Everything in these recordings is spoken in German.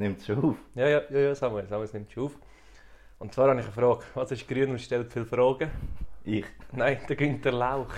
Nimmt es schon auf? Ja, ja, ja, ja Samuel, Samuel es nimmt schon auf. Und zwar habe ich eine Frage. Was ist grün und stellt viele Fragen? Ich. Nein, der Günther Lauch.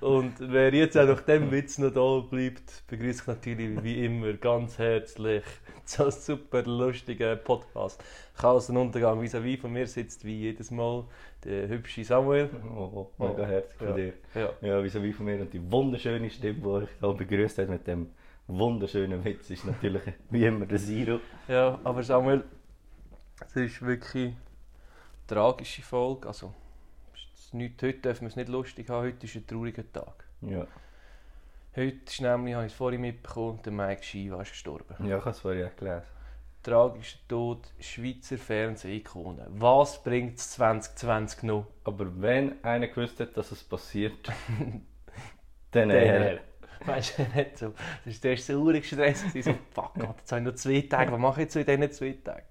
Und wer jetzt auch nach dem Witz noch da bleibt, begrüße ich natürlich wie immer ganz herzlich zu einem super lustigen Podcast. Chaos und Untergang vis-à-vis von mir sitzt wie jedes Mal der hübsche Samuel. Oh, oh, mega herzlich von Ja. dir. Ja. Ja, wie von mir. Und die wunderschöne Stimme, die ich da begrüßt hat mit dem wunderschönen Witz, ist natürlich wie immer der Siro. ja, aber Samuel, es ist wirklich eine tragische Folge. Also, nicht, heute dürfen wir es nicht lustig haben, heute ist ein trauriger Tag. Ja, Heute ist nämlich, habe ich es vorhin mitbekommen, der Mike Shiva ist gestorben. ja ich habe es vorhin auch gelesen. Tragischer Tod Schweizer Fernsehikone. Was bringt es 2020 noch? Aber wenn einer gewusst hat, dass es passiert, dann er. Weißt du, nicht so. Das war der erste sauer Stress. So, fuck, Gott, jetzt habe ich noch zwei Tage. Was mache ich jetzt so in diesen zwei Tagen?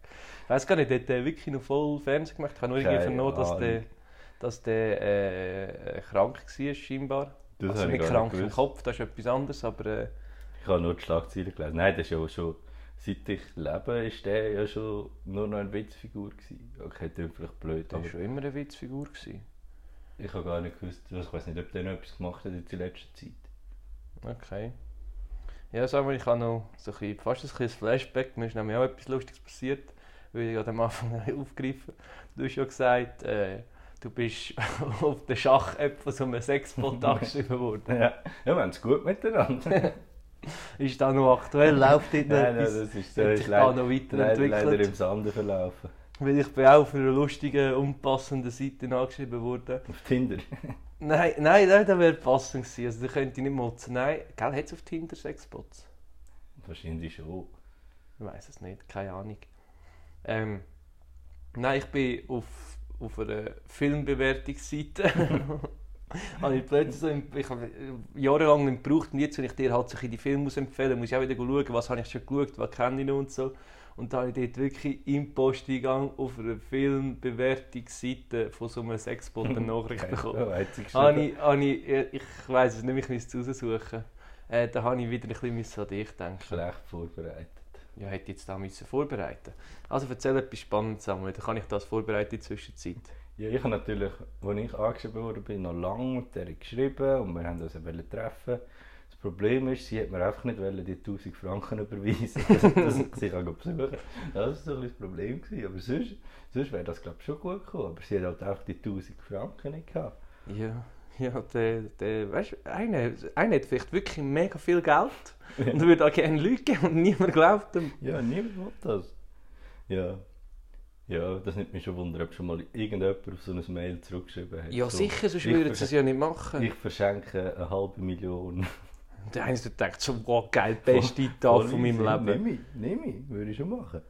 Ich weiß gar nicht, der hat der wirklich noch voll Fernsehen gemacht. Ich habe nur irgendwie vernommen, dass der, dass der äh, krank war, scheinbar. Das also nicht krank nicht im. Kopf, das ist etwas anderes, aber äh, Ich habe nur die Schlagzeilen gelesen. Nein, das ist ja schon, seit ich lebe, ist der ja schon nur noch eine Witzfigur gewesen. Okay, das ist vielleicht blöd, das aber war schon immer eine Witzfigur. Gewesen. ich habe gar nicht gewusst, also ich weiß nicht, ob der noch etwas gemacht hat in der letzten Zeit. Okay. Ja, sagen wir, ich habe noch so ein bisschen, fast ein Flashback. Mir ist nämlich auch etwas Lustiges passiert, weil ich am Anfang aufgegriffen Du hast ja gesagt, äh, du bist auf der Schach-App von so einem Sexbot angeschrieben worden. Ja, ja wir haben es gut miteinander. Ist das noch aktuell? Läuft dort noch nein, nein, das ist so. Hat ist sich da noch leider, leider weiterentwickelt? im Sande verlaufen. Weil ich bin auch auf einer lustigen, unpassenden Seite angeschrieben worden. Auf Tinder. Nein, nein, nein das wäre passend gewesen. Also, da könnte ich nicht motzen. Nein, gell, hat es auf Tinder Sexbots? Wahrscheinlich schon. Ich weiß es nicht, keine Ahnung. Ähm, nein, ich bin auf, auf einer Filmbewertungsseite. habe ich plötzlich so, im- ich habe jahrelang nicht gebraucht und jetzt, wenn ich dir halt so die Filme muss empfehlen muss, ich auch wieder schauen, was habe ich schon geschaut, was kenne ich noch und so. Und da habe ich dort wirklich im Posteingang auf einer Filmbewertungsseite von so einem Sexbot eine Nachricht bekommen. Oh, Habe ich, habe ich, äh, ich weiß es nicht, ich müsste es raussuchen. Äh, da habe ich wieder ein bisschen an dich denken. Schlecht vorbereitet. Ja, hätte ich jetzt da müssen vorbereiten Also erzähl etwas Spannendes, Samuel. Dann kann ich das vorbereiten in der Zwischenzeit. Ja, ich habe natürlich, als ich angeschrieben wurde, bin noch lange mit der geschrieben und wir haben uns treffen. Problem ist, sie hat mir einfach nicht wollen, die 1000 Franken überweisen, dass, dass ich sie kann besuchen kann. Das war so ein das Problem. Gewesen. Aber sonst, sonst wäre das glaube schon gut gekommen. Aber sie hat halt auch die 1000 Franken nicht gehabt. Ja, ja der, der, weißt du, einer, einer hat vielleicht wirklich mega viel Geld und würde auch gerne Leute geben und niemand glaubt ihm. Ja, niemand will das. Ja. Ja, das nimmt mich schon wunder, ob schon mal irgendjemand auf so ein Mail zurückgeschrieben hat. Ja, sicher, sonst würden sie es ja nicht machen. Ich verschenke eine halbe Million. Der eine der denkt so, wow, geil, beste Tag von meinem Leben. Nimm ich, nimm ich, würde ich schon machen.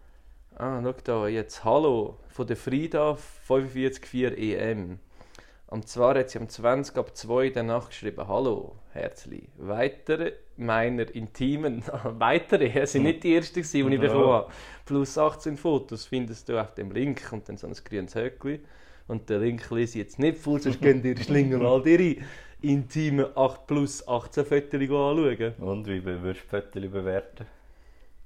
Ah, schau da, jetzt Hallo von der Frida 454 EM. Und zwar hat sie am 20 ab 2 danach geschrieben, Hallo, herzlich. Weitere meiner intimen, weitere, es sind nicht die ersten die ich bekommen habe. Plus 18 Fotos findest du auf dem Link und dann so ein grünes Höckli. Und den Link lese ich jetzt nicht vor, sonst könnt ihr Schlingel all ihre intimen 8 plus 18 Fotos anschauen. Und wie würdest du Fotos bewerten?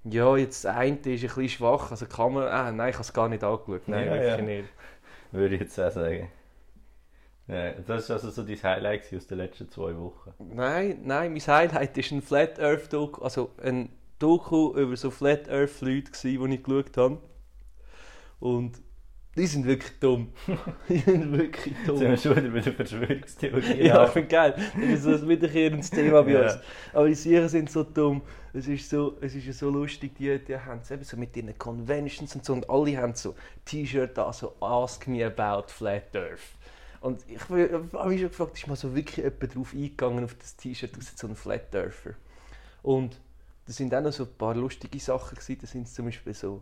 Ja, jetzt das eine ist ein bisschen schwach, also kann man, ah, nein, ich habe es gar nicht angeschaut, nein, Ja, wirklich ja. nicht. Würde ich jetzt auch sagen. Ja, das war also so dein Highlight aus den letzten zwei Wochen. Nein, nein, mein Highlight ist ein Flat Earth Doku, also ein Doku über so Flat Earth Leute die ich geschaut habe. Und die sind wirklich dumm. die sind wirklich Jetzt sind wir dumm. schon wieder bei der Verschwörungstheorie. Ja, ich finde geil. Das ist ein wiederkehrendes Thema bei Ja. uns. Aber die Sicher sind so dumm. Es ist so, es ist ja so lustig, die, die haben es eben so mit ihren Conventions und so und alle haben so T-Shirt an, so «Ask me about Flat Earth». Und ich habe mich schon gefragt, ist mal so wirklich jemand drauf eingegangen auf das T-Shirt aus so einem Flat Earther? Und da sind auch noch so ein paar lustige Sachen gewesen. Da sind zum Beispiel so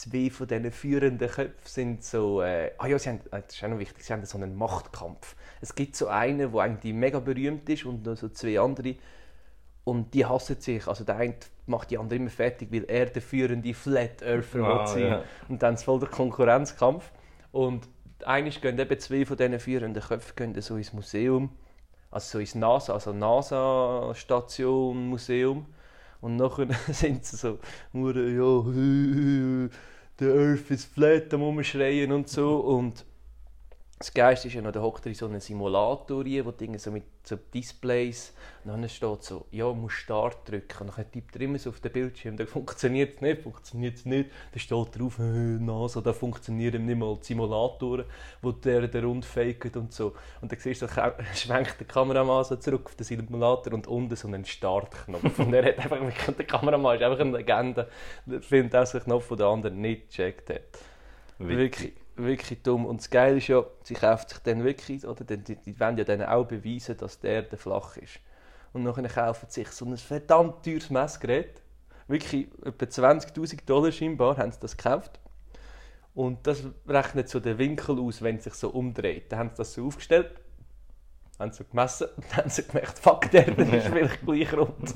zwei von diesen führenden Köpfen sind so, äh, ah ja, sie haben, äh, das ist auch noch wichtig, sie haben so einen Machtkampf. Es gibt so einen, der eigentlich mega berühmt ist und noch so zwei andere und die hassen sich. Also der eine macht die andere immer fertig, weil er der führende Flat Earther Ah, will sein. ja. Und dann ist voll der Konkurrenzkampf. Und eines gehen eben zwei von diesen führenden Köpfen gehen so ins Museum, also so ins NASA, also NASA-Station, Museum. Und nachher sind sie so, nur, ja, the earth is flat, am rumschreien und so. Und das Geist ist ja noch, da hockt er in so einen Simulator rein, wo Dinge so mit so Displays, und dann steht so, ja, du musst Start drücken. Und dann tippt er immer so auf den Bildschirm, dann funktioniert es nicht, funktioniert es nicht. Dann steht drauf, äh, NASA, da funktionieren nicht mal die Simulatoren, wo der den rund faken und so. Und dann siehst du, dann schwenkt der Kameramann so zurück auf den Simulator und unten so einen Startknopf. und er hat einfach, der Kameramann ist einfach eine Legende, der findet auch so einen Knopf, den der andere nicht gecheckt hat. Wirklich, wirklich dumm. Und das Geile ist ja, sie kauft sich dann wirklich, oder die, die, die wollen ja dann auch beweisen, dass der, der flach ist. Und dann kaufen sie sich so ein verdammt teures Messgerät. Wirklich etwa 20'000 Dollar scheinbar haben sie das gekauft. Und das rechnet so den Winkel aus, wenn es sich so umdreht. Dann haben sie das so aufgestellt, haben sie gemessen und dann haben sie gemerkt, fuck, der ist vielleicht gleich rund.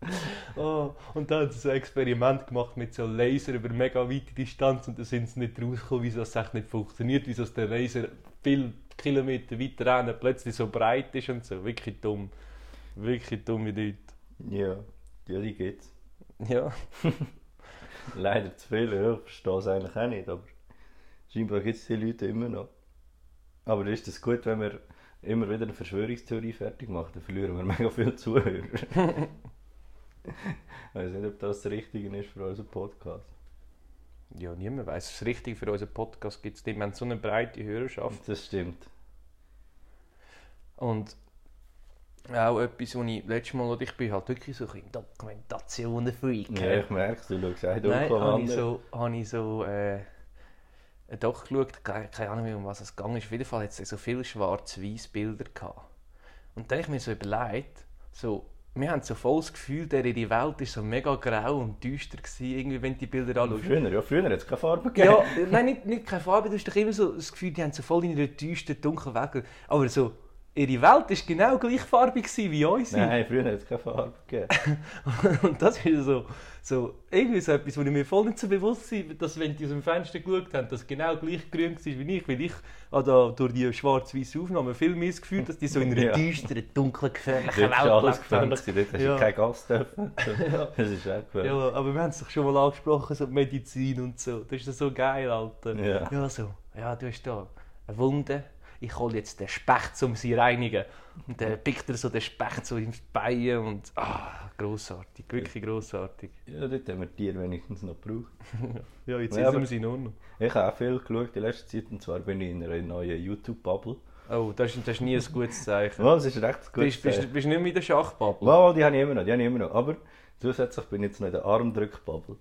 Oh, und dann haben sie so ein Experiment gemacht mit so Laser über mega weite Distanz und da sind sie nicht rausgekommen, wieso es echt nicht funktioniert, wieso der Laser viel Kilometer weiter rennen plötzlich so breit ist und so. Wirklich dumm. Wirklich dumme Leute. Ja, ja die gibt's. Ja. Leider zu viele, ja, ich verstehe es eigentlich auch nicht, aber scheinbar gibt es die Leute immer noch. Aber ist es gut, wenn wir immer wieder eine Verschwörungstheorie fertig machen, dann verlieren wir mega viele Zuhörer. ich weiß nicht, ob das das Richtige ist für unseren Podcast. Ja, niemand weiß. Das Richtige für unseren Podcast gibt es nicht. Wir haben so eine breite Hörerschaft. Das stimmt. Und auch etwas, was ich letztes Mal, oder ich bin halt wirklich so ein Dokumentationen-Freak. Ja, ich merke es, du schaust auch Nein, Doku habe ich so, habe ich so äh, Doku geschaut, keine, keine Ahnung mehr, um was es gegangen ist. Auf jeden Fall hat es so viele schwarz-weiß Bilder gehabt. Und dann habe ich mir so überlegt, so, wir haben so voll das Gefühl, der ihre Welt ist so mega grau und düster gewesen, irgendwie, wenn du die Bilder anschaust. Früher, ja, früher hat es keine Farbe gegeben. Ja, nein, nicht, nicht keine Farbe, du hast doch immer so das Gefühl, die haben so voll in einer düsteren, dunklen Welt. Aber so, ihre Welt war genau gleichfarbig wie unsere. Nein, früher hat es keine Farbe gegeben. Und das ist so, so irgendwie so etwas, wo ich mir voll nicht so bewusst bin, dass wenn die aus dem Fenster geschaut haben, dass genau gleich grün war wie ich. Weil ich da durch die schwarz-weiße Aufnahme viel mehr das Gefühl, dass die so in einer Ja. düsteren, dunklen, gefährlichen Welt war alles gefährlich, dort hast Ja. du keinen Gas dürfen. Das ist auch gefährlich. Ja, aber wir haben es doch schon mal angesprochen, so Medizin und so. Das ist so geil, Alter. Ja. ja so. Ja, du hast da eine Wunde. Ich hole jetzt den Specht, um sie zu reinigen. Und dann pickt er so den Specht so ins Bein und... Ah, grossartig. Wirklich grossartig. Ja, dort haben wir Tiere wenigstens noch gebraucht. Ja, jetzt Ja, ja, aber- wir sie nur noch. Ich habe auch viel geschaut in letzter Zeit und zwar bin ich in einer neuen YouTube-Bubble. Oh, das ist, das ist nie ein gutes Zeichen. Ja, das ist recht gut. bist, bist, bist du nicht mehr in der Schachbubble? Wow, die habe ich immer noch, die habe ich immer noch. Aber zusätzlich bin ich jetzt noch in der Armdrück-Bubble.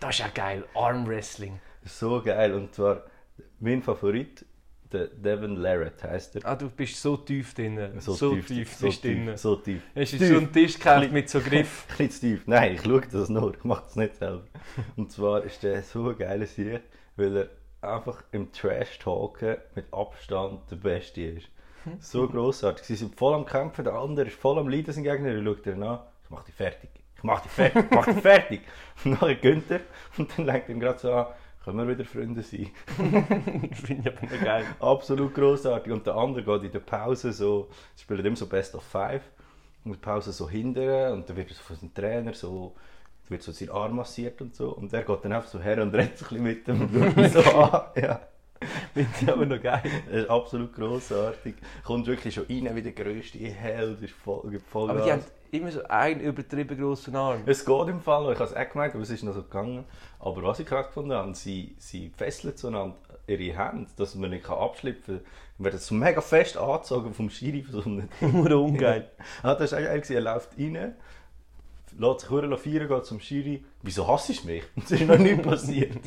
Das ist ja geil. Armwrestling. So geil. Und zwar mein Favorit, der Devin Larrett heisst er. Ah, du bist so tief drin. So, tief, so bist du tief, drin. so tief. Hast du Tief. so einen Tisch gekauft mit so Griff? Ein bisschen zu tief. Nein, ich schaue das nur, ich mache das nicht selber. Und zwar ist der so ein geiler Sieg, weil er einfach im Trash-Talken mit Abstand der Beste ist. So grossartig. Sie sind voll am Kämpfen, der andere ist voll am Leiden, sein Gegner. Er schaut ihn an, ich mach dich fertig. Ich mach dich fertig, ich mach dich fertig. Und dann gönnt er und dann lenkt ihn gerade so an, können wir wieder Freunde sein. Finde ich aber geil. Absolut grossartig. Und der andere geht in der Pause so, sie spielen immer so Best of Five. Und in der Pause so hinterher und dann wird so von seinem Trainer so, wird so sein Arm massiert und so. Und er geht dann einfach so her und redet so ein bisschen mit dem und schaut so an. Ja. Finde ich aber noch geil. Das ist absolut grossartig. Kommt wirklich schon rein wie der grösste Held, ist voll, gibt voll Aber die haben. Immer so einen übertrieben grossen Arm. Es geht im Fall, ich habe es auch gemeint, aber es ist noch so gegangen. Aber was ich gerade gefunden habe, sie, sie fesseln zueinander ihre Hände, dass man nicht abschlüpfen kann. Wird das so mega fest angezogen vom Schiri. von So einem Nur ungeil. ah, das war eigentlich, er läuft rein, lässt sich feiern, geht zum Schiri. Wieso hasst du mich? Das ist noch nie passiert.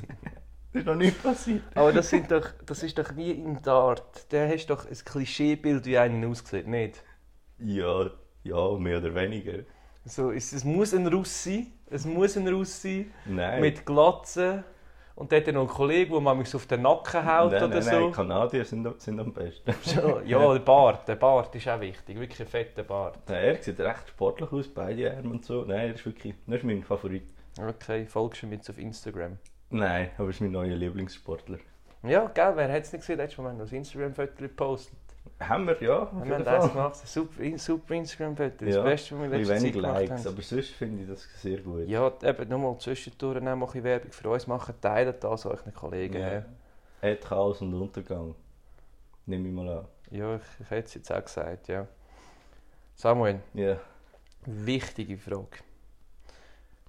Das ist noch nie passiert. Aber das, sind doch, das ist doch wie im Dart. Der hast doch ein Klischeebild, wie einen aussieht, nicht? Ja, ja, mehr oder weniger. So, es, es muss ein Russ sein. Es muss ein Russ sein. Nein. Mit Glatzen. Und er noch einen Kollegen, der so auf den Nacken haut nein, oder nein, nein, so. Kanadier sind, sind am besten. ja, der Bart. Der Bart ist auch wichtig. Wirklich ein fetter Bart. Nein, er sieht recht sportlich aus, beide Arme und so. Nein, er ist wirklich, das ist mein Favorit. Okay, folgst du mir jetzt auf Instagram? Nein, aber er ist mein neuer Lieblingssportler. Ja, gell, wer hat es nicht gesehen? Letztes Mal haben wir noch Instagram-Foto gepostet. Haben wir, ja. Auf Wir haben das Fall. gemacht. Super, super Instagram-Foto. Das Ja, Beste, was wir wenig Zeit gemacht Likes, haben. aber sonst finde ich das sehr gut. Ja, eben nochmal zwischendurch auch mal ein bisschen Werbung für uns machen. Teilt das euren Kollegen. Ja. Ja, Ed Chaos und Untergang. Nehme ich mal an. ja ich, ich hätte es jetzt auch gesagt, ja. Samuel, Ja. wichtige Frage.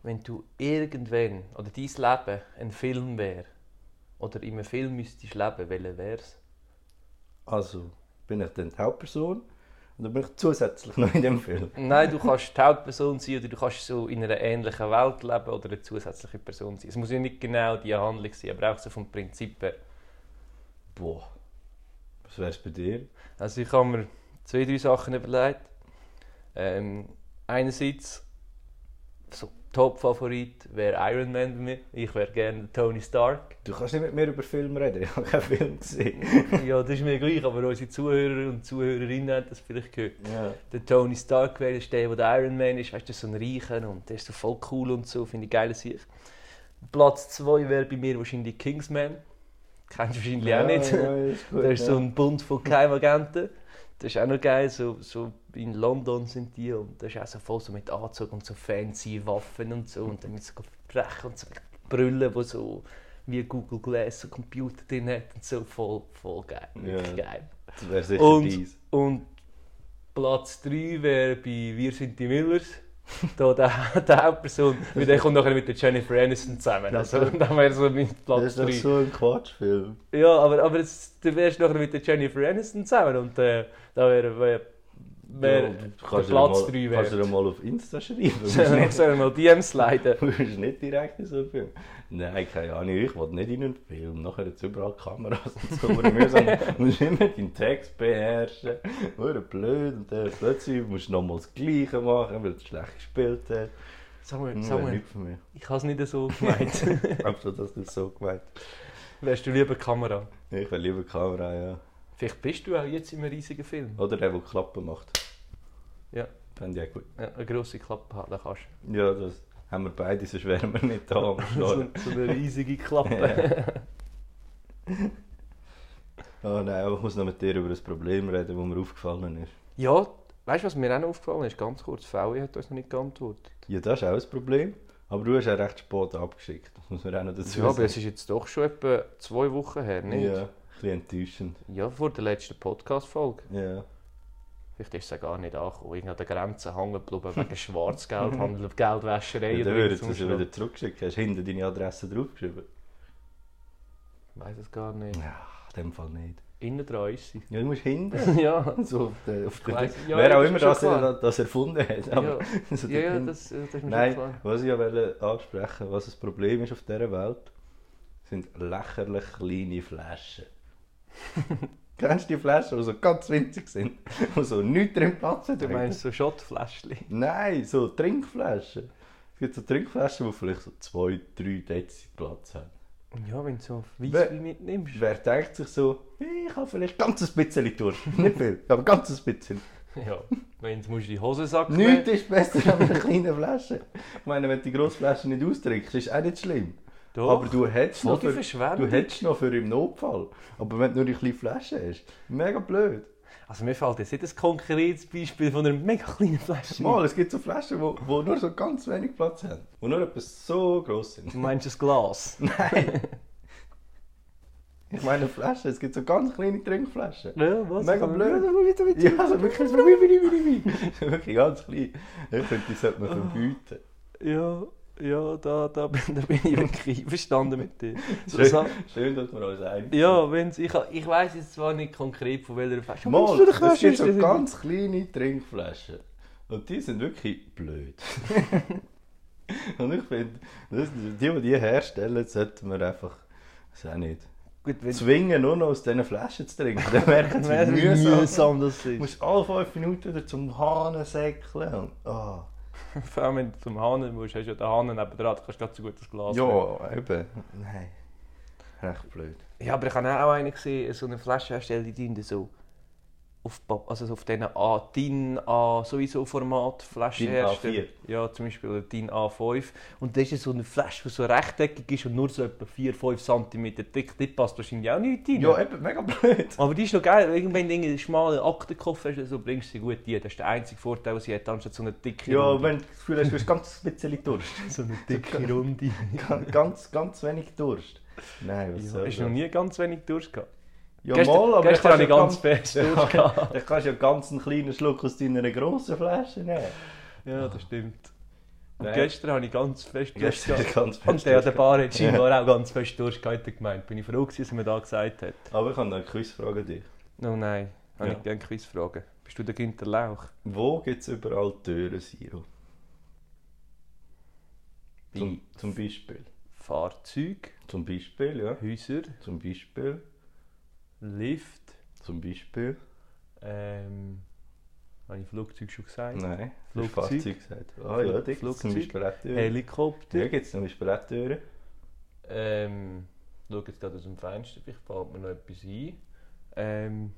Wenn du irgendwann, oder dein Leben ein Film wäre, oder in einem Film müsstest leben, welcher wär's? Also, bin ich dann die Hauptperson? Oder bin ich zusätzlich noch in dem Film? Nein, du kannst die Hauptperson sein oder du kannst so in einer ähnlichen Welt leben oder eine zusätzliche Person sein. Es muss ja nicht genau die Handlung sein, aber auch so vom Prinzip her. Boah. Was wär's bei dir? Also ich habe mir zwei, drei Sachen überlegt. Ähm, einerseits, so Top-Favorit wäre Iron Man bei mir. Ich wäre gerne Tony Stark. Du kannst nicht mit mir über Film reden, ich habe keinen Film gesehen. ja, das ist mir gleich, aber unsere Zuhörer und Zuhörerinnen haben das vielleicht gehört. Ja. Der Tony Stark wäre der, der der Iron Man ist. Weißt du, so ein Reicher und der ist so voll cool und so, finde ich geil Sicht. Platz 2 wäre bei mir wahrscheinlich Kingsman. Kennst du wahrscheinlich auch nicht. Ja, ist gut, Da ist so ja. ein Bund von Geheimagenten. Das ist auch noch geil. So, so in London sind die und das ist auch so voll so mit Anzug und so fancy Waffen und so. Und dann mit so Verbrechen und so Brüllen, wo so wie Google Glass so Computer drin hat und so. Voll, voll geil. Ja. geil. Das wäre sicher Und- dies. Und Platz 3 wäre bei Wir sind die Millers. Da der, der Hauptperson, weil der kommt nachher mit der Jennifer Aniston zusammen. Also, dann wäre so mein Das Platz ist doch 3. so ein Quatschfilm. Ja, aber, aber jetzt, du wärst nachher mit der Jennifer Aniston zusammen und äh, da wäre wär, wär Ja, Platz mal- 3 Kannst du dir mal auf Insta schreiben. Sollen wir- mal DMs leiten? du musst nicht direkt in so einen Film. Nein, keine Ahnung, ich will nicht in einen Film. Nachher jetzt überall Kameras und so. Du musst immer deinen Text beherrschen. Wurde blöd. Und dann plötzlich musst du nochmal das Gleiche machen, weil du schlecht gespielt hast. Samuel, wäre Samuel, ich habe es nicht so gemeint. Ich schon, dass du es so gemeint Wärst du lieber Kamera? Ich will lieber Kamera, ja. Vielleicht bist du auch jetzt in einem riesigen Film. Oder der, der Klappen macht. Ja. Fände ich auch gut. Ja, eine grosse Klappe dann kannst Ja, das haben wir beide, sonst wären wir nicht da am du. so, so eine riesige Klappe. Oh nein, ich muss noch mit dir über das Problem reden, das mir aufgefallen ist. Ja, weißt du, was mir auch noch aufgefallen ist? Ganz kurz, VW hat uns noch nicht geantwortet. Ja, das ist auch ein Problem. Aber du hast auch recht spät abgeschickt. Das muss man auch noch dazu Ja, aber es sagen. ist jetzt doch schon etwa zwei Wochen her, nicht? Ja, ein bisschen enttäuschend. Ja, vor der letzten Podcast-Folge. Ja. Vielleicht ist es ja gar nicht angekommen. Irgendwie an der Grenze hängen geblieben wegen Schwarzgeldhandel, Geldwäscherei. ja dann sie so es wieder zurückschicken. Hast du hinten deine Adresse draufgeschrieben? Ich weiß es gar nicht. Ja, in dem Fall nicht. Innen dran ist sie. Ja, du musst hinten. ja. So auf der, auf der weiss- ja, Wer auch immer das, er, das erfunden hat. Aber Ja, so ja, ja das, das ist mir Nein, schon klar. was ich ja wollte ansprechen was das Problem ist auf dieser Welt, sind lächerlich kleine Flaschen. Kennst du die Flaschen, die so ganz winzig sind, die so nichts drin Platz haben? Du meinst so Schottfläschchen? Nein, so Trinkflaschen. Es gibt so Trinkflaschen, die vielleicht so 2, 3 Dezi Platz haben. Ja, wenn du so Weisswein mitnimmst. Wer denkt sich so, ich habe vielleicht ganz ein bisschen durch. Nicht viel, aber ganz ein bisschen. Ja, wenn du die Hosensack Nichts ist besser als eine kleine Flasche. Ich meine, wenn du die grosse Flasche nicht austrinkst, ist auch nicht schlimm. Doch. Aber du hättest noch für, du hättest noch für im Notfall. Aber wenn du nur die kleine Flasche hast, mega blöd. Also mir fällt jetzt nicht ein konkretes Beispiel von einer mega kleinen Flasche. Mal, es gibt so Flaschen, die wo nur so ganz wenig Platz haben. Die nur etwas so gross sind. Du meinst das Glas? Nein. Ich meine Flaschen, es gibt so ganz kleine Trinkflaschen. Ja, was? Mega blöd. Ja, so wirklich so wie, wie, wie, wie, wie. Wirklich ganz klein. Ich finde, die sollte man verbieten. Ja, ja, da, da, bin, da bin ich wirklich einverstanden mit dir. So, Schön, dass wir uns einig sind. ja, wenn's, ich, ich weiss jetzt zwar nicht konkret von welcher Flasche. Mal, es gibt so ganz kleine Trinkflaschen. Und die sind wirklich blöd. Und ich finde, die, die die herstellen, sollten wir einfach, das auch nicht, Gut, zwingen, nur noch aus diesen Flaschen zu trinken. Dann merken sie, wie mühsam. das Du ist. musst alle fünf Minuten wieder zum Hahn säckeln. Und, ah. Vor allem, wenn du zum Hahn musst, hast du ja den Hahn nebenan, da kannst du gerade so gut das Glas nehmen. Ja, eben. Nein. Recht blöd. Ja, aber ich habe auch einen gesehen, so eine Flaschenhersteller, die tun so auf, also so auf diesen A, DIN A sowieso Format Flaschen DIN herstellen. A4. Ja, zum Beispiel eine DIN A5. Und das ist so eine Flasche, die so rechteckig ist und nur so etwa 4-5 cm dick. Dort passt wahrscheinlich auch nicht rein. Ja, eben, mega blöd. Aber die ist noch geil. Wenn du einen schmalen Aktenkoffer hast, oder so, bringst du sie gut ein. Das ist der einzige Vorteil, den sie hat, anstatt so eine dicke Ja, Runde. wenn du das Gefühl hast, du hast ganz bisschen Durst. So eine dicke Runde. Ganz, ganz, wenig Durst. Nein, was Ja, soll hast du noch nie ganz wenig Durst gehabt? Ja, gestern mal, aber gestern habe ich ganz fest ja. Dann kannst du ja ganz einen kleinen Schluck aus deiner grossen Flasche nehmen. Ja, das stimmt. Und Nein. gestern habe ich ganz fest Durst gehabt. Und der an der Bar hat scheinbar auch ganz fest Durst gehabt, gemeint. Bin ich froh gewesen, dass er mir da gesagt hat. Aber ich habe noch eine Quizfrage an dich. Oh nein, habe Ja. ich gerne Quizfragen. Bist du der Günther Lauch? Wo gibt es überall Türen, Siro? Zum, zum Beispiel. Fahrzeugen, Zum Beispiel, ja. Häusern, Zum Beispiel. Lift, Zum Beispiel. ähm... Habe ich Flugzeug schon gesagt? Nein, Flugzeug. Fahrzeug gesagt. Ah ja, da gibt es zum. Beispiel Türen. Helikopter. Ja, gibt es zum Beispiel Türen. Ähm, ich schaue jetzt gerade aus dem Fenster, vielleicht fällt mir noch etwas ein. Ähm,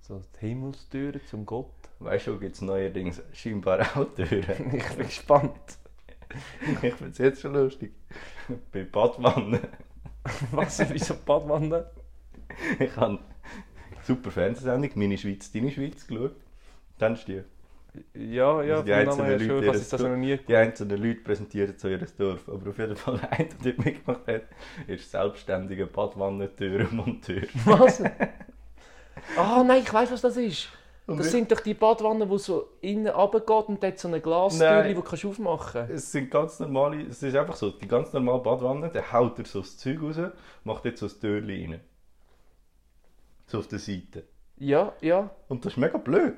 so die Himmelstüren zum Gott. Weißt du, gibt es neuerdings scheinbar auch Türen. ich bin gespannt. ich finde es jetzt schon lustig. Bei Badwannen. Was, wieso Badwanne? Ich habe super Fernsehsendung, meine Schweiz, deine Schweiz geschaut. Kennst du die? Ja, ja, Also die einzelnen schon, Leute habe das noch nie Die einzelnen Leute präsentieren so ihr Dorf. Aber auf jeden Fall einer, der dort mitgemacht hat, ist selbstständiger Badwannentürenmonteur. Was? Ah nein, ich weiß was das ist. Und Das sind doch die Badwannen, die so innen runtergeht und dort so eine Glastür, die Nein. du aufmachen kannst. Es sind ganz normale, es ist einfach so, die ganz normale Badwanne, der haut er so das Zeug raus, macht jetzt so das Türchen rein. So auf der Seite. Ja, ja. Und das ist mega blöd,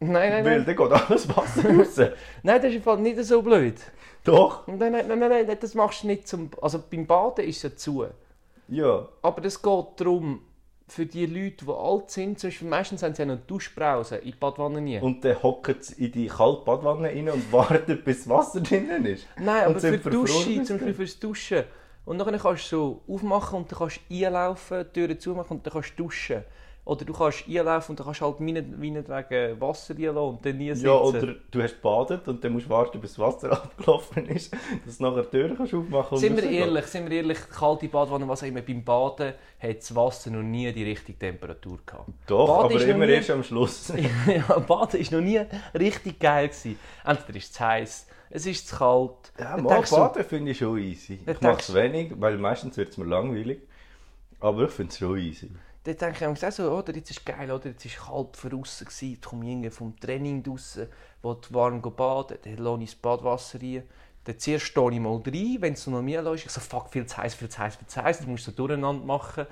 Nein, nein, weil nein. dann geht alles Wasser raus. Nein, das ist im Fall nicht so blöd. Doch, Nein, nein, nein, nein, nein, das machst du nicht zum... Also beim Baden ist es ja zu. ja. Aber es geht darum, für die Leute, die alt sind, zum Beispiel meistens haben sie ja noch Duschbrause in die Badwanne nie. Und dann hockt sie in die kalte Badwanne rein und wartet, bis das Wasser drinnen ist. Nein, aber für die Dusche, zum Beispiel fürs Duschen. Und dann kannst du so aufmachen und dann kannst du einlaufen, die Türen zumachen und dann kannst du duschen. Oder du kannst einlaufen und dann kannst du halt meinetwegen Wasser reinlassen und dann nie sitzen. Ja, oder du hast gebadet und dann musst du warten, bis das Wasser abgelaufen ist, dass du nachher die Tür kannst aufmachen und Sind wir ehrlich, sind wir ehrlich, kalte Badwanne, was immer, beim Baden hat das Wasser noch nie die richtige Temperatur gehabt. Doch, Baden aber immer nie- erst am Schluss. ja, Baden war noch nie richtig geil. Gewesen. Entweder ist es zu heiß, es ist zu kalt. Ja, Dann mal baden finde ich schon easy. Ich mache es wenig, weil meistens wird es mir langweilig. Aber ich finde es schon easy. Dann denke ich auch so, oder, jetzt ist geil, oder, jetzt ist kalt draussen gewesen, jetzt komme ich vom Training draussen, will warm baden, dann lasse ich das Badwasser rein. Dann zuerst stehe ich mal rein, wenn es noch mehr läuft. Ich so, fuck, viel zu heiß, viel zu heiß, viel zu heiß. Das musst du so durcheinander machen.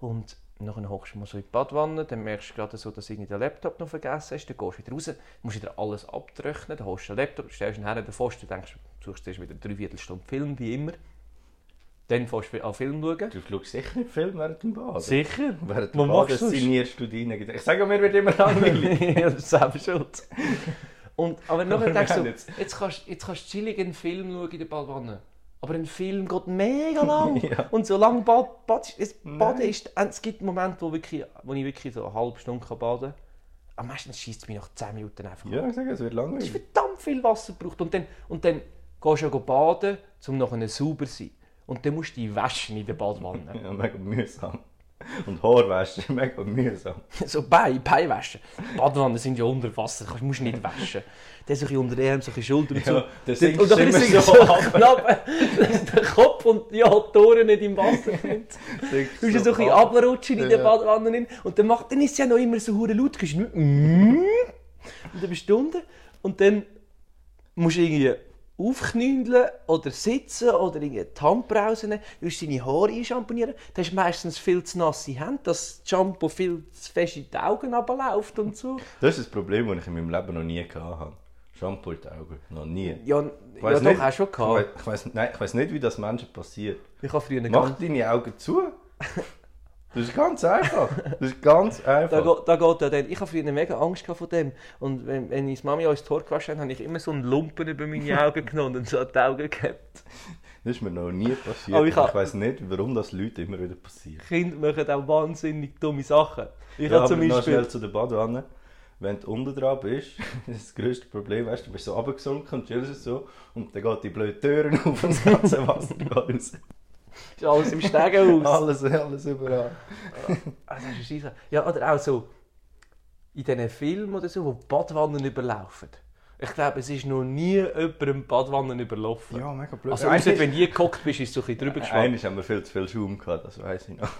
Und dann hockst du mal so in die Badwanne, dann merkst du gerade so, dass du den Laptop noch vergessen hast. Dann gehst du wieder raus, musst wieder alles abtrocknen, dann holst du den Laptop, stellst ihn her, Pfosten, denkst, du suchst erst wieder eine Dreiviertelstunde Film, wie immer. Dann fährst du an Film schauen. Du schaust sicher nicht Film während dem Baden. Sicher? Während dem Baden signierst du deine. Ich sage mir, wird immer langweilig. ja, das ist selber schuld. Und, aber nachher denkst du, jetzt- jetzt kannst, jetzt kannst du chillig einen Film schauen in der Badwanne. Aber ein Film geht mega lang. Ja. Und so lange Bad, Bad, es, Baden ist... Es gibt Momente, wo, wirklich, wo ich wirklich so eine halbe Stunde kann baden kann. Aber meistens schießt es mich nach 10 Minuten einfach ja, ich sage, es wird Es ist langweilig. verdammt viel Wasser gebraucht. Und dann, und dann gehst du ja baden, um nachher sauber zu sein. Und dann musst du dich waschen in der Badwanne. Ja, mega mühsam. Und Haarwäsche, mega mühsam. so Bein, Bein waschen. Badwannen sind ja unter Wasser, du musst nicht waschen. Dann so ein unter den Arm, so ein Schulter und so. Ja, dann sinkst und dann immer so so knapp, dass der Kopf und ja, die Ohren nicht im Wasser sind. Du musst so ein bisschen runterrutschen in Ja. der Badwanne. Und dann, macht, dann ist es ja noch immer so hure laut. Du mm, und dann bist du unten. Und dann musst du irgendwie aufknündeln oder sitzen oder irgendwie die Hand rausnehmen. Du deine Haare einschamponieren. Dann hast du meistens viel zu nasse Hände, dass das Shampoo viel zu fest in die Augen runterläuft und so. Das ist das Problem, das ich in meinem Leben noch nie habe. Shampoo in die Augen. Noch nie. Ja, ja Ich doch, nicht- hast du schon Ich gehabt. ich weiss, nein, ich weiss nicht, wie das Menschen passiert. Ich habe früher Mach deine Augen zu. Das ist ganz einfach. Das ist ganz Da, einfach. geht- da geht ja dann, ich habe früher mega Angst vor dem. Und wenn, wenn ich Mami uns Tor gewaschen habe, habe ich immer so einen Lumpen über meine Augen genommen und so an die Augen gehabt. Das ist mir noch nie passiert. Aber ich Ich, weiß nicht, warum das Leute immer wieder passiert. Kinder machen auch wahnsinnig dumme Sachen. Ich ja, habe zum Beispiel... schnell zu der Badewanne. Wenn du unten dran bist, das ist das grösste Problem, weißt du, bist so runtergesunken und chillst so und dann geht die blöde Türen auf und das ganze Wasser geht raus. Ist alles im Stegenhaus. Alles, alles überall. Also, das ist scheisse. Ja, oder auch so in diesen Filmen oder so, wo die Badwannen überlaufen. Ich glaube, es ist noch nie jemandem Badwannen überlaufen. Ja, mega blöd. Also, ausser wenn du nie geguckt bist, ist es so ein bisschen drüber geschwappt. Einmal haben wir viel zu viel Schaum gehabt, das weiß ich noch.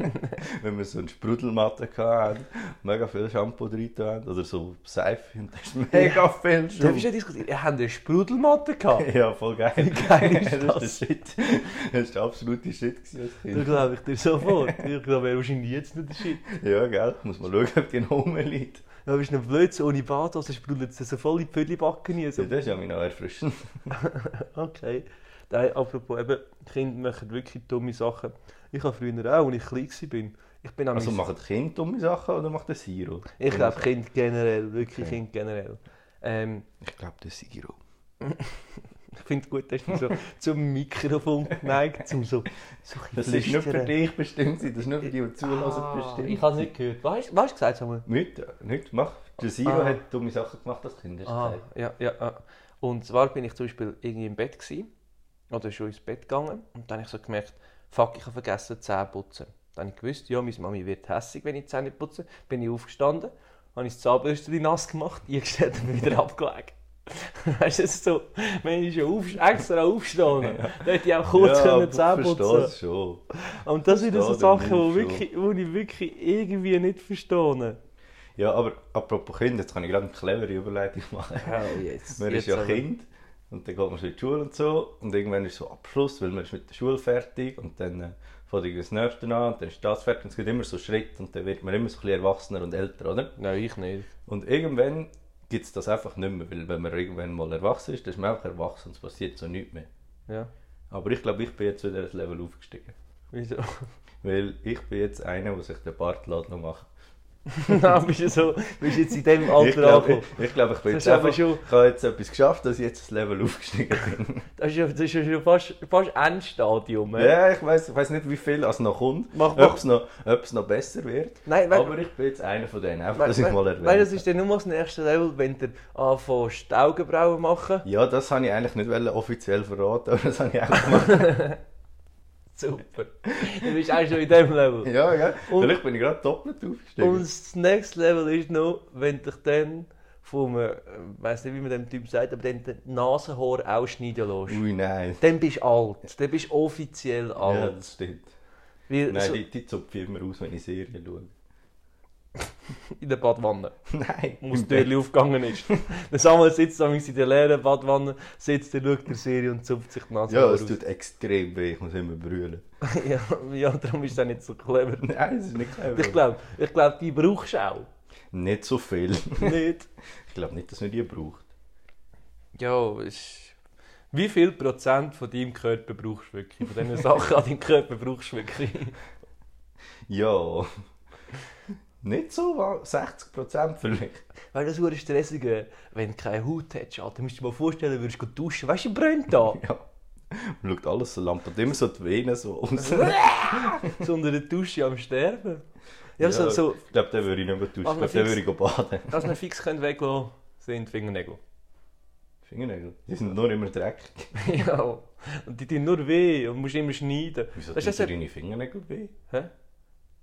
Wenn wir so eine Sprudelmatte hatten, mega viel Shampoo drin haben, oder so Seife und da ist mega viel Schaum. bist du ja diskutiert. Ihr habt eine Sprudelmatte gehabt. Ja, voll geil. Wie geil ist das? das? ist der Shit. Das ist der absolute Shit Da glaube ich dir sofort. Ich glaube, wäre wahrscheinlich jetzt nicht der Shit. Ja, gell? Muss mal schauen, ob die noch rumliegt. Da bist du noch blöd, so ohne Badhose sprudelt es so voll in die Pfüllibacken rein. So. Ja, das ist ja mich noch erfrischend. Okay. Nein, apropos eben, Kinder machen wirklich dumme Sachen. Ich habe früher auch, als ich klein war, ich bin Also machen Kinder dumme Sachen oder macht der Siro? Ich glaube, Kind generell, wirklich Okay. Kind generell. Ähm, Ich glaube, der Siro. ich finde es gut, dass du so zum Mikrofon geneigt, zum so, so ein Das ist nicht für dich bestimmt, das ist nur für die, die zulassen Ah, bestimmt. Ich habe es nicht gehört. Du, was gesagt Samuel? Nicht, nicht, mach. Der Siro Ah. hat dumme Sachen gemacht als Kind, hast du Ah, gesagt. ja, ja. Und zwar bin ich zum Beispiel irgendwie im Bett gewesen, oder schon ins Bett gegangen und dann habe ich so gemerkt, fuck, ich habe vergessen Zähne zu putzen. Dann habe ich gewusst, ja, meine Mami wird hässig, wenn ich die Zähne nicht putze. Bin ich aufgestanden, habe ich das Zahnbürstchen nass gemacht, eingestellt und wieder abgelegt. Weißt du, es ist so, wenn ich schon auf, extra aufstehen, dann hätte ich auch kurz ja, können Zähne ich verstehe putzen es schon. Und das sind so Sachen, die wirklich, wo ich wirklich irgendwie nicht verstehe. Ja, aber apropos Kind, jetzt kann ich gerade eine clevere Überleitung machen. Oh, jetzt. Man ist ja Kind und dann geht man schon in die Schule und so und irgendwann ist so Abschluss, weil man ist mit der Schule fertig und dann äh, fängt das nächste an und dann ist das fertig und es geht immer so Schritt und dann wird man immer so ein bisschen erwachsener und älter, oder? Nein, ich nicht. Und irgendwann gibt es das einfach nicht mehr, weil wenn man irgendwann mal erwachsen ist, dann ist man einfach erwachsen und es passiert so nichts mehr. Ja. Aber ich glaube, ich bin jetzt wieder das Level aufgestiegen. Wieso? Weil ich bin jetzt einer, der sich den Bart machen Nein, bist du so, bist jetzt in dem Alter Ich glaube, ich, ich, glaub, ich bin jetzt einfach, schon- ich habe jetzt etwas geschafft, dass ich jetzt das Level aufgestiegen bin. Das ist das ist schon fast, fast Endstadium. hä? ja, ich weiß ich weiss nicht, wie viel es noch kommt, ob es noch, noch besser wird. Nein, we Aber ich bin jetzt einer von denen, einfach, dass ich mal erwähnt du, das ist dann nur das nächste Level, wenn du anfängst, Augenbrauen machen. Ja, das habe ich eigentlich nicht offiziell verraten, aber das habe ich auch gemacht. Super. Du bist auch schon in dem Level. ja, ja. Und- Vielleicht bin ich gerade doppelt aufgestiegen. Und das nächste Level ist noch, wenn dich dann vom, ich weiß nicht, wie man dem Typ sagt, aber dann den Nasenhaar ausschneiden lässt. Ui, nein. Dann bist du alt. Dann bist du offiziell Ja, alt. das stimmt. Weil Nein, so die, die zupfe ich immer aus, wenn ich Serien schaue. in der Badwanne. Nein. wo das. Türchen aufgegangen ist. Der Samuel sitzt in der leeren Badwanne, sitzt, der schaut der Serie und zupft sich die Nase Ja, es tut extrem weh, ich muss immer brüllen. ja, ja, darum ist das nicht so clever. Nein, es ist nicht clever. Ich glaube, ich glaub, die brauchst du auch. Nicht so viel. nicht? Ich glaube nicht, dass man die braucht. Ja, ist... Wie viel Prozent von deinem Körper brauchst du wirklich? Von diesen Sachen an deinem Körper brauchst du wirklich? Ja. Nicht so, wa- 60% vielleicht. Weil das ist stressig, wenn du keine Haut hättest. Alter, musst du dir mal vorstellen, würdest du duschen. Weißt du, brennt da. Ja. Man schaut alles so lamp und immer so die Venen so aus. so unter der Dusche am Sterben. Ja, Ja. so, so, Ich glaube, den würde ich nicht mehr duschen. Ich glaube, den fix- würde ich baden. was wir fix können weglassen sind Fingernägel. Fingernägel. Die sind nur immer dreckig. ja, und die tun nur weh und musst immer schneiden. Wieso tun deine Fingernägel weh? Hä?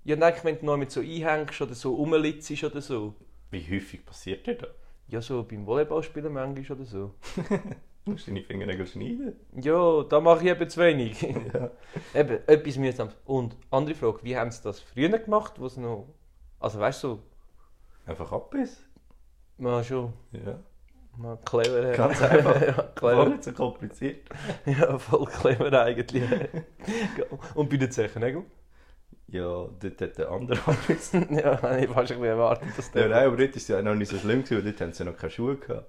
Ja, nein, wenn du noch mit so einhängst oder so rumlitzt oder so. Wie häufig passiert dir das? Ja, so beim Volleyballspielen manchmal oder so. Du musst deine Fingernägel schneiden. Ja, da mache ich eben zu wenig. Ja. eben, etwas mühsames. Und, andere Frage, wie haben sie das früher gemacht, wo es noch... Also weißt du, Einfach abbiss. mal schon Ja. mal clever. Ganz einfach. ja, Voll clever. nicht so kompliziert. Ja, voll clever eigentlich. Und bei den Zechennägeln? Ja, dort hat der andere abbiss. ja, habe ich fast ein bisschen erwartet, dass Ja, der... nein, aber dort war es ja noch nicht so schlimm, gewesen, weil dort haben sie ja noch keine Schuhe gehabt.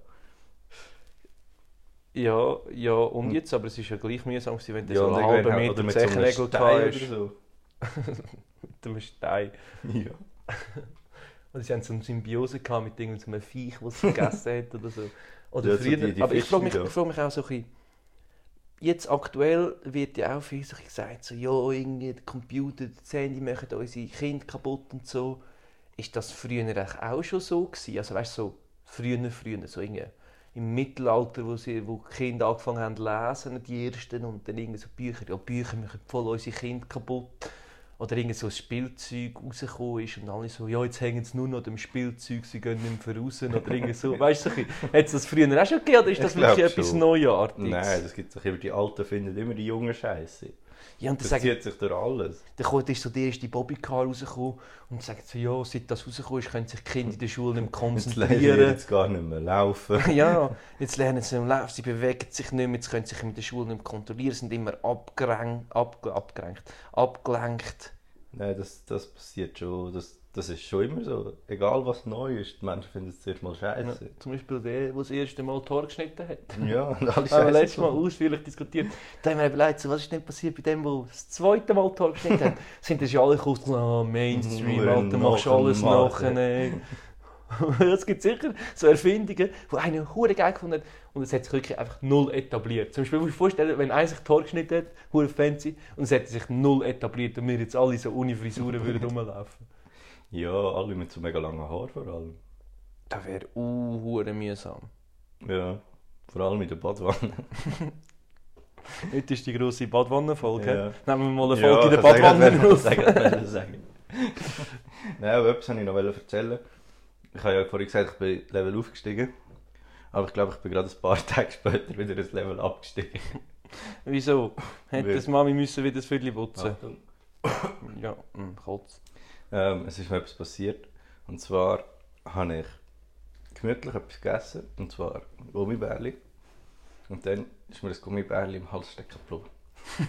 Ja, ja, und jetzt, aber es ist ja gleich mühsam, gewesen, wenn du Ja, so und einen halben Meter mit so Zechennägel Stein hast. oder so. Mit einem Stein. Ja. Oder sie haben so eine Symbiose gehabt mit irgendeinem Viech, das es gegessen hat oder so. Oder Ja, so früher, die- die aber ich frage mich, frage mich auch so ein bisschen, jetzt aktuell wird ja auch so gesagt, so, ja, irgendwie der Computer, das Handy machen unsere Kinder kaputt und so. Ist das früher auch schon so gewesen? Also weißt so früher, früher, so irgendwie im Mittelalter, wo, sie, wo die Kinder angefangen haben zu lesen, die ersten, und dann irgendwie so Bücher, ja, Bücher machen voll unsere Kinder kaputt. Oder irgend so ein Spielzeug rausgekommen ist und alle so, ja, jetzt hängen sie nur noch dem Spielzeug, sie gehen nicht mehr raus. Oder irgend so. Weißt du, hat es das früher auch schon gegeben oder ist das Ich wirklich etwas. Neuartiges? Nein, das gibt sich immer, die Alten finden immer die jungen Scheiße. Ja, und Das sagen, zieht sich durch alles. dann kommt- ist so die erste Bobbycar rausgekommen und sagen so, ja, seit das rausgekommen ist, können sich die Kinder in der Schule nicht mehr Jetzt lernen sie konzentrieren. jetzt gar nicht mehr laufen. ja, jetzt lernen sie im Laufen, sie bewegen sich nicht mehr, jetzt können sie sich in der Schule nicht mehr kontrollieren, sind immer abgelenkt, abge, abgelenkt, abgelenkt. Nein, das, das passiert schon. Das, das ist schon immer so. Egal was neu ist, die Menschen finden es zuerst mal Ja, scheiße. zum Beispiel der, der das erste Mal Tor geschnitten hat. Ja, und alle scheiße. letztes Mal ausführlich diskutiert. Da haben wir überlegt, so, was ist denn passiert bei dem, der das zweite Mal Tor geschnitten hat? Sind das ja alle so, ah, Mainstream, Nur Alter, machst du alles nachher. es gibt sicher so Erfindungen, die einer hure geil gefunden hat und es hat sich wirklich einfach null etabliert. Zum Beispiel, du dir vorstellen, wenn einer sich Tor geschnitten hat, hure fancy, und es hätte sich null etabliert und wir jetzt alle so ohne Frisuren würden rumlaufen. Ja, alle mit so mega langen Haaren vor allem. Das wäre uh, mühsam. Ja, vor allem in der Badwanne. Heute ist die grosse Badwannenfolge. Ja. Nehmen wir mal eine Ja, Folge in der Badwanne sagen, sagen. Nein, aber etwas wollte ich noch erzählen. Ich habe ja vorhin gesagt, ich bin Level aufgestiegen. Aber ich glaube, ich bin gerade ein paar Tage später wieder ein Level abgestiegen. Wieso? Hätte das Mami müssen wieder das Viertel putzen? Achtung. Ja, mh, Kotz. Ähm, es ist mir etwas passiert. Und zwar habe ich gemütlich etwas gegessen. Und zwar Gummibärli. Und dann ist mir das Gummibärli im Hals stecken geblieben.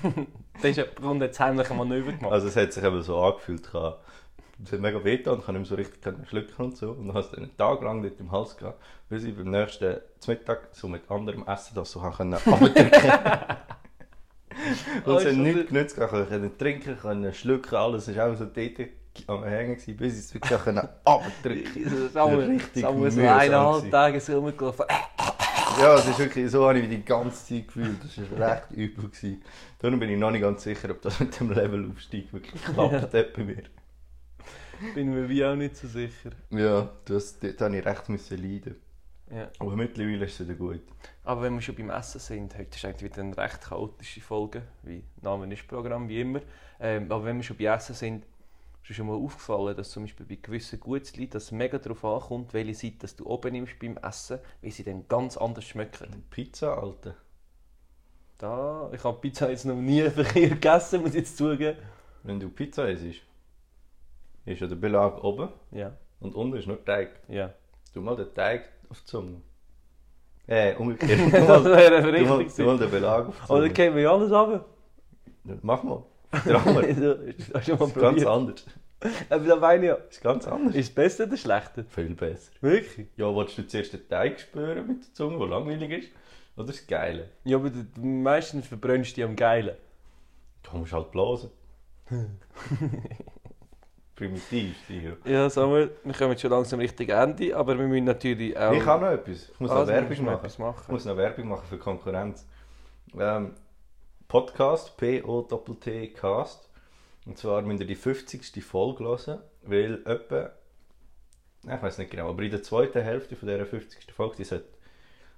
Da ist jemand und hat das heimliche Manöver gemacht. Also es hat sich eben so angefühlt. Es hat mega weh und ich konnte nicht mehr so richtig schlucken und so. Und dann es dann einen Tag lang dort im Hals gehabt, bis ich beim nächsten Mittag so mit anderem Essen das so können abdrücken. und es hat Also, nichts genützt. Ich konnte trinken, konnte schlucken, alles war auch so dort am Hängen, gewesen, bis ich es wirklich abdrücken Samuel, richtig mühsam eineinhalb gewesen. Tage so rumgelaufen. Ja, es ist wirklich, so habe ich mich die ganze Zeit gefühlt. Das war recht übel. Gewesen. Darum bin ich noch nicht ganz sicher, ob das mit dem Levelaufstieg wirklich geklappt hat bei mir. Bin mir wie auch nicht so sicher. Ja, das, dort musste ich recht müssen leiden. Ja. Aber mittlerweile ist es wieder gut. Aber wenn wir schon beim Essen sind, heute ist eigentlich wieder eine recht chaotische Folge, wie Name ist Programm, wie immer. Ähm, aber wenn wir schon bei Essen sind, ist dir schon mal aufgefallen, dass zum Beispiel bei gewissen Gutzli das mega darauf ankommt, welche Seite dass du oben nimmst beim Essen, weil sie dann ganz anders schmecken. Pizza, Alter. Da, ich habe Pizza jetzt noch nie verkehrt gegessen, muss ich jetzt zugeben. Wenn du Pizza isst, ist ja der Belag oben Ja, und unten ist nur Teig. ja. Du mal den Teig auf die Zunge. Äh, umgekehrt. Das wäre du mal, richtig du mal den Belag auf die Oder Zunge. gehen wir alles ab? Mach mal. Dran mal. Das ist ganz anders. Aber da meine ich ja. Ist ganz anders. Ist es besser oder schlechter? Viel besser. Wirklich? Ja, willst du zuerst den Teig spüren mit der Zunge, der langweilig ist? Oder das Geile? Ja, aber du- meistens verbrennst du die am Geilen. Du musst halt blasen. Primitiv, sicher. Ja, Samuel, wir kommen jetzt schon langsam Richtung Ende, aber wir müssen natürlich auch... Ich habe noch etwas. Ich muss noch Also, Werbung noch machen. etwas Ich machen. muss noch Werbung machen für Konkurrenz. Ähm, Podcast, P-O-T-T Cast. Und zwar müsst ihr die 50. Folge hören, weil etwa, ich weiß nicht genau, aber in der zweiten Hälfte von dieser 50. Folge, die sollte,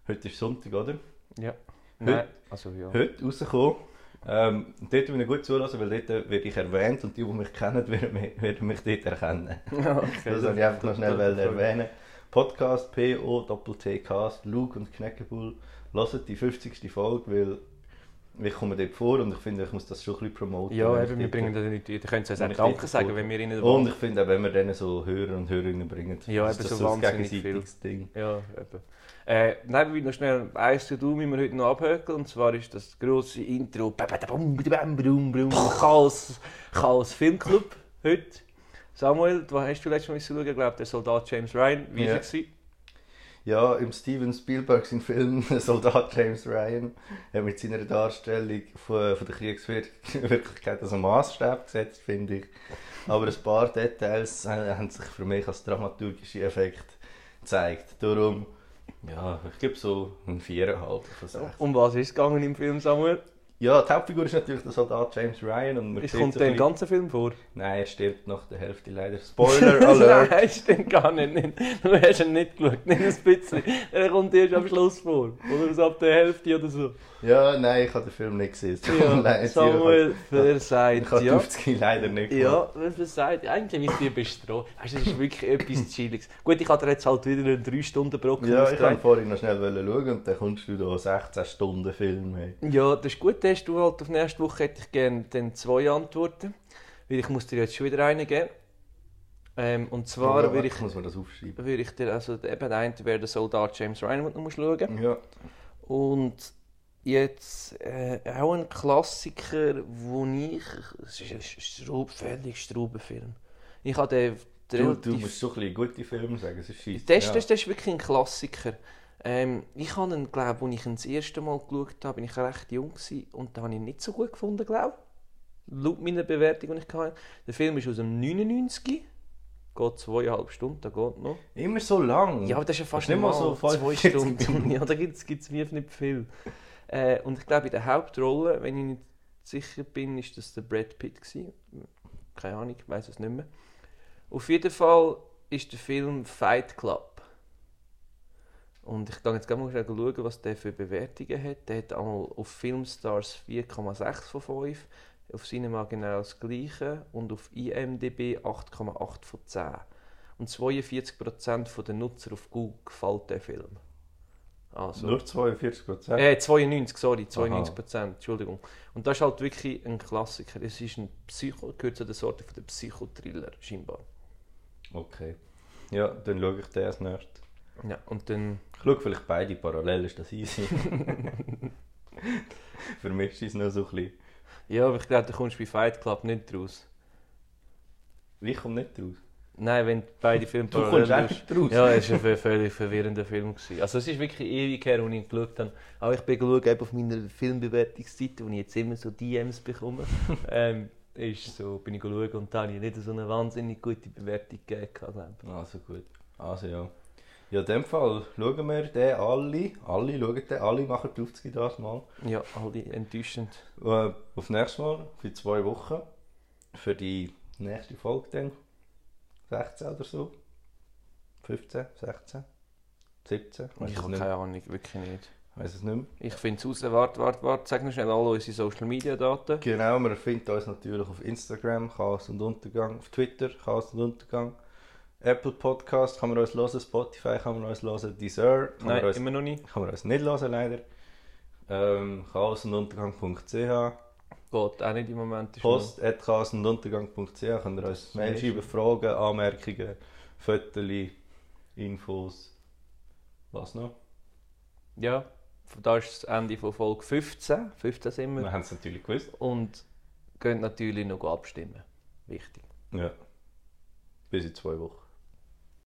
heute ist Sonntag, oder? Ja. Heute- Nein, also ja. Heute rausgekommen. Ähm, dort müsst ihr gut zulassen, weil dort werde ich erwähnt und die, die mich kennen, werden mich, werden mich dort erkennen. okay, Das wollte ich einfach noch schnell das- das- erwähnen. Podcast P-O-T-T Cast, Luke und Kneckebull. Hört die 50. Folge, weil ich komme dort vor und ich finde, ich muss das schon ein bisschen promoten. Ja, eben, wir bringen das nicht. Ihr könnt uns auch Danke sagen, wenn wir ihnen... Und ich finde auch, wenn wir denen so Hörer und Hörerinnen bringen, Ja, ist eben das so ein gegenseitiges Ding. Ja, eben. Äh, nein, wir wollen noch schnell eins zu tun, müssen wir heute noch abhökeln. Und zwar ist das grosse Intro Chaos, Chaos Filmclub heute. Samuel, was hast du letztes Mal schauen? Ich glaube, der Soldat James Ryan. Wie Ja. war er? Ja, im Steven Spielberg sein Film Soldat James Ryan hat mit seiner Darstellung von, von der Kriegswirklichkeit als Maßstab gesetzt, finde ich. Aber ein paar Details haben sich für mich als dramaturgische Effekt gezeigt. Darum Ja, ich gebe so ein viereinhalb von sechs. Um was ist es gegangen im Film, Samuel? Ja, die Hauptfigur ist natürlich der Soldat James Ryan und man Es kommt so bisschen- ganzen Film vor. Nein, er stirbt nach der Hälfte leider. Spoiler Alert! Nein, stimmt gar nicht. nicht. Du hast ihn nicht geschaut, nicht ein bisschen. Er kommt erst am Schluss vor. Oder so ab der Hälfte oder so. Ja, nein, ich habe den Film nicht gesehen. Ja, leid, Samuel Ich habe versagt, ja. 50 leider nicht Ja, gemacht. wer versagt. Eigentlich müsst ihr bestrafen. Weißt du, das ist wirklich etwas Chilliges. Gut, ich hatte dir jetzt halt wieder einen 3-Stunden-Brocken Ja, ich wollte vorhin noch schnell schauen und dann kommst du da 16 Stunden Film. Hey. Ja, das ist gut. Hast du halt auf nächste Woche hätte ich gerne dann zwei Antworten. Weil ich muss dir jetzt schon wieder eine geben. Ähm, und zwar Ja, würde ich, muss man das aufschreiben. würde ich dir, also eben der eine wäre der Soldat James Ryan, den du musst schauen Ja. Und jetzt äh, auch ein Klassiker, wo ich, es ist ein Straub, völlig Straubenfilm. Ich habe den Du, du musst so ein bisschen gute Filme sagen, es ist scheiße. Das, ja. das, das ist wirklich ein Klassiker. Ähm, ich habe ihn, glaube als ich ihn das erste Mal geschaut habe, bin ich recht jung gewesen, und da habe ich ihn nicht so gut gefunden, glaube Laut meiner Bewertung, die ich hatte. Der Film ist aus dem 99. Geht zweieinhalb Stunden, da geht noch. Immer so lang. Ja, aber das ist ja fast ist nicht mal normal, so zwei 45 Stunden. Ja, da gibt es mir nicht viel. Äh, und ich glaube, in der Hauptrolle, wenn ich nicht sicher bin, ist das der Brad Pitt. Gewesen. Keine Ahnung, ich weiß es nicht mehr. Auf jeden Fall ist der Film Fight Club. Und ich kann jetzt gerne mal schauen, was der für Bewertungen hat. Der hat einmal auf Filmstars 4,6 von 5, auf Cinema genau das gleiche und auf IMDb 8,8 von 10. Und 42% der Nutzer auf Google gefällt der Film. Also, Nur 42 Prozent. äh, 92, sorry, 92%, Entschuldigung. Und das ist halt wirklich ein Klassiker. Es ist ein Psycho, gehört zu der Sorte von der Psychothriller, scheinbar. Okay. Ja, dann schaue ich den als nächstes. Ja, und dann... Ich schaue vielleicht beide parallel, ist das easy. Für mich ist es noch so ein bisschen... Ja, aber ich glaube, da kommst du bei Fight Club nicht raus. Ich komme nicht raus. Nein, wenn beide Filme Du kommst schaust. echt raus. Ja, es war ein völlig verwirrender Film. Gewesen. Also es ist wirklich ewig her, als ich ihn geschaut habe. Aber ich eben auf meiner Filmbewertungsseite, wo ich jetzt immer so DMs bekomme. ähm, ist so, bin ich geschaut und da habe ich nicht so eine wahnsinnig gute Bewertung gegeben. Also gut. Also ja. Ja, in dem Fall schauen wir den alle. Alle schauen den, alle machen die 50 das mal. Ja, alle enttäuschend. Äh, auf nächstes Mal, für zwei Wochen. Für die nächste Folge dann. 16 oder so. 15, 16, 17. Ich habe keine Ahnung, wirklich nicht. Weiß es nicht mehr. Ich finde es raus. Warte, warte, warte. Sag noch schnell alle unsere Social Media Daten. Genau, man findet uns natürlich auf Instagram, Chaos und Untergang, auf Twitter, Chaos und Untergang. Apple Podcast kann man uns hören, Spotify kann man uns hören, Deezer kann, Nein, man uns, immer noch nicht. kann man uns nicht hören, leider. Ähm, chaos und Untergang.ch Geht auch nicht im Moment. Post Untergang.ch könnt ihr uns Mail schreiben, Fragen, Anmerkungen, Fotos, Infos. Was noch? noch- Ja, da ist das Ende von Folge 15. 15 sind wir. Wir haben es natürlich gewusst. Und könnt natürlich noch abstimmen. Wichtig. Ja. Bis in zwei Wochen.